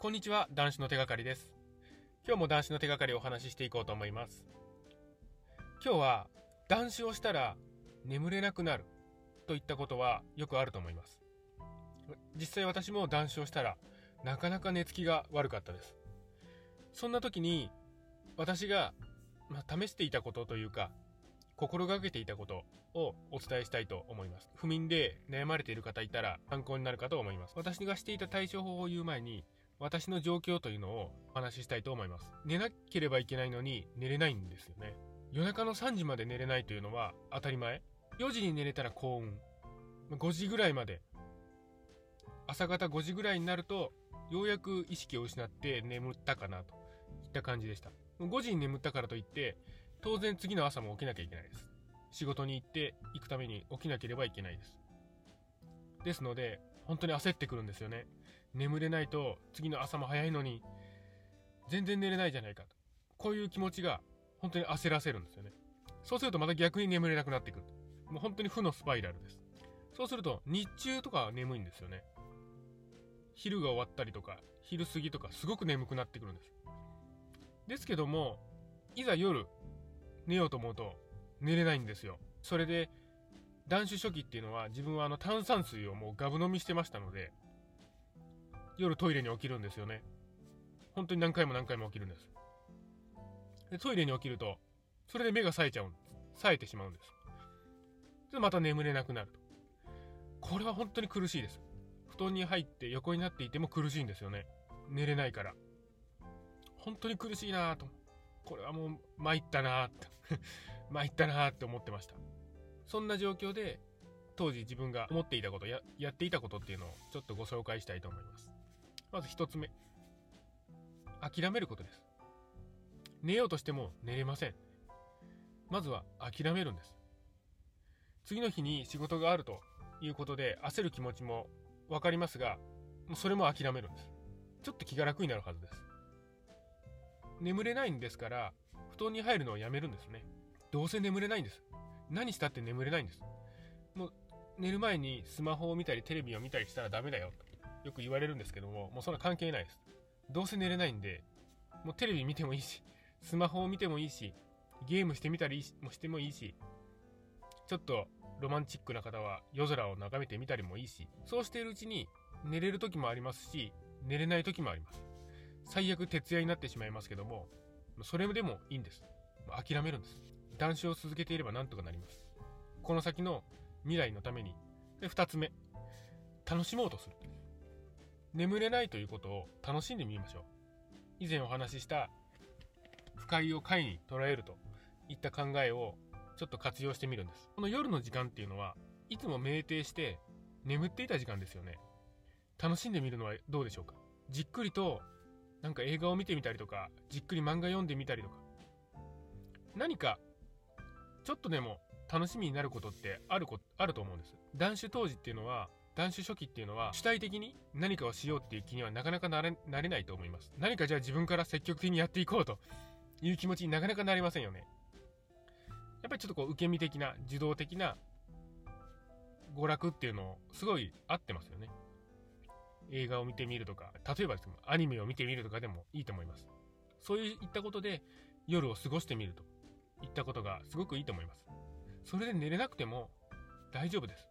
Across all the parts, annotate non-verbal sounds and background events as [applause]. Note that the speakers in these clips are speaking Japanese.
こんにちは、男子の手がかりです。今日も男子の手がかりをお話ししていこうと思います。今日は、男子をしたら眠れなくなるといったことはよくあると思います。実際私も男子をしたらなかなか寝つきが悪かったです。そんな時に私が、まあ、試していたことというか、心がけていたことをお伝えしたいと思います。不眠で悩まれている方いたら参考になるかと思います。私がしていた対処法を言う前に、私の状況というのをお話ししたいと思います。寝なければいけないのに寝れないんですよね。夜中の3時まで寝れないというのは当たり前。4時に寝れたら幸運。5時ぐらいまで。朝方5時ぐらいになると、ようやく意識を失って眠ったかなといった感じでした。5時に眠ったからといって、当然次の朝も起きなきゃいけないです。仕事に行って行くために起きなければいけないです。ですので、本当に焦ってくるんですよね。眠れないと次の朝も早いのに全然寝れないじゃないかと。こういう気持ちが本当に焦らせるんですよね。そうするとまた逆に眠れなくなってくる。もう本当に負のスパイラルです。そうすると日中とか眠いんですよね。昼が終わったりとか、昼過ぎとかすごく眠くなってくるんです。ですけども、いざ夜寝ようと思うと寝れないんですよ。それで、断酒初期っていうのは自分はあの炭酸水をもうガブ飲みしてましたので、夜トイレに起きるんですよね。本当に何回も何回も起きるんです。でトイレに起きると、それで目が冴えちゃうんです。冴えてしまうんです。で、また眠れなくなると。これは本当に苦しいです。布団に入って横になっていても苦しいんですよね。寝れないから。本当に苦しいなぁと。これはもう参ったなぁって [laughs] 参ったなぁって思ってました。そんな状況で、当時自分が思っていたことや、やっていたことっていうのをちょっとご紹介したいと思います。まず一つ目。諦めることです。寝ようとしても寝れません。まずは諦めるんです。次の日に仕事があるということで焦る気持ちもわかりますが、もうそれも諦めるんです。ちょっと気が楽になるはずです。眠れないんですから、布団に入るのをやめるんですね。どうせ眠れないんです。何したって眠れないんです。もう寝る前にスマホを見たりテレビを見たりしたらダメだよと。よく言われるんですけども、もうそんな関係ないです。どうせ寝れないんで、もうテレビ見てもいいし、[laughs] スマホを見てもいいし、ゲームしてみたりもしてもいいし、ちょっとロマンチックな方は夜空を眺めてみたりもいいし、そうしているうちに寝れる時もありますし、寝れない時もあります。最悪徹夜になってしまいますけども、それでもいいんです。諦めるんです。断酒を続けていればなんとかなります。この先の未来のために。で、二つ目。楽しもうとする。眠れないということを楽しんでみましょう。以前お話しした不快を快に捉えるといった考えをちょっと活用してみるんです。この夜の時間っていうのはいつも酩酊して眠っていた時間ですよね。楽しんでみるのはどうでしょうか？じっくりとなんか映画を見てみたりとか、じっくり漫画読んでみたりとか、何かちょっとでも楽しみになることってあるこあると思うんです。断酒当時っていうのは断酒初期っていうのは主体的に何かをしようっていう気にはなかなかなれなれないと思います。何かじゃあ自分から積極的にやっていこうという気持ちになかなかなりませんよね。やっぱりちょっとこう受け身的な受動的な娯楽っていうのをすごい合ってますよね。映画を見てみるとか、例えばです、アニメを見てみるとかでもいいと思います。そういったことで夜を過ごしてみるといったことがすごくいいと思います。それで寝れなくても大丈夫です。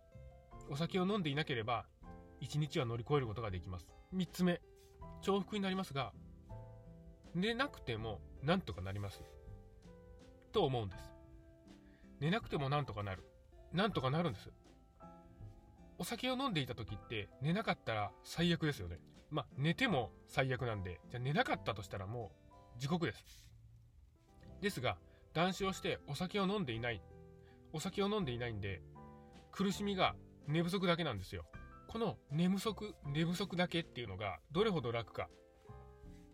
お酒を飲んでいなければ、1日は乗り越えることができます。3つ目、重複になりますが、寝なくてもなんとかなります。と思うんです。寝なくてもなんとかなる。なんとかなるんです。お酒を飲んでいた時って寝なかったら最悪ですよね。まあ寝ても最悪なんで、じゃあ寝なかったとしたらもう地獄です。ですが、断酒をしてお酒を飲んでいない。お酒を飲んでいないんで、苦しみが寝不足だけなんですよ。この寝不足、寝不足だけっていうのがどれほど楽か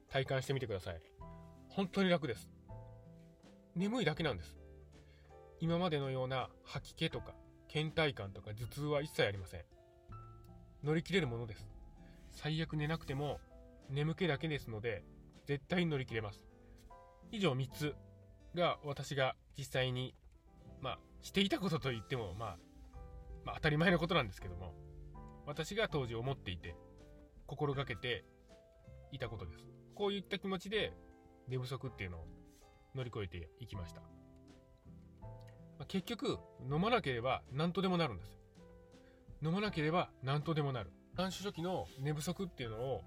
体感してみてください。本当に楽です。眠いだけなんです。今までのような吐き気とか倦怠感とか頭痛は一切ありません。乗り切れるものです。最悪寝なくても眠気だけですので絶対に乗り切れます。以上3つが私が実際に、まあ、していたことと言っても、まあ、まあ、当たり前のことなんですけども、私が当時思っていて、心がけていたことです。こういった気持ちで寝不足っていうのを乗り越えていきました。まあ結局、飲まなければ何とでもなるんです。飲まなければ何とでもなる。断酒初期の寝不足っていうのを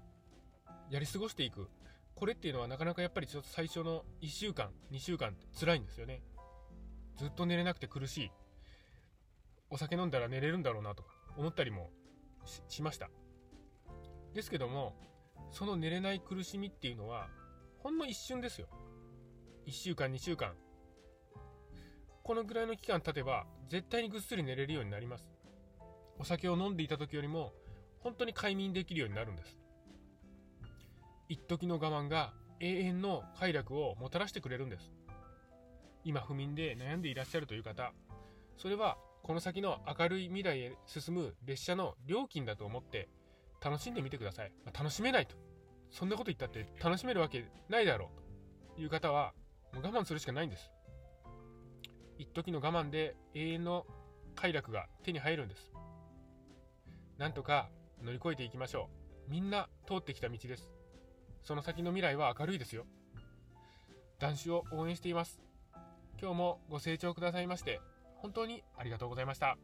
やり過ごしていく。これっていうのはなかなかやっぱりちょっと最初の1週間、2週間って辛いんですよね。ずっと寝れなくて苦しい。お酒飲んだら寝れるんだろうなとか思ったりもしました。ですけども、その寝れない苦しみっていうのは、ほんの一瞬ですよ。1週間、2週間。このぐらいの期間経てば、絶対にぐっすり寝れるようになります。お酒を飲んでいた時よりも、本当に快眠できるようになるんです。一時の我慢が永遠の快楽をもたらしてくれるんです。今不眠で悩んでいらっしゃるという方、それはこの先の明るい未来へ進む列車の料金だと思って楽しんでみてください。まあ、楽しめないと。そんなこと言ったって楽しめるわけないだろうという方はもう我慢するしかないんです。一時の我慢で永遠の快楽が手に入るんです。なんとか乗り越えていきましょう。みんな通ってきた道です。その先の未来は明るいですよ。男子を応援しています。今日もご清聴くださいまして、本当にありがとうございました。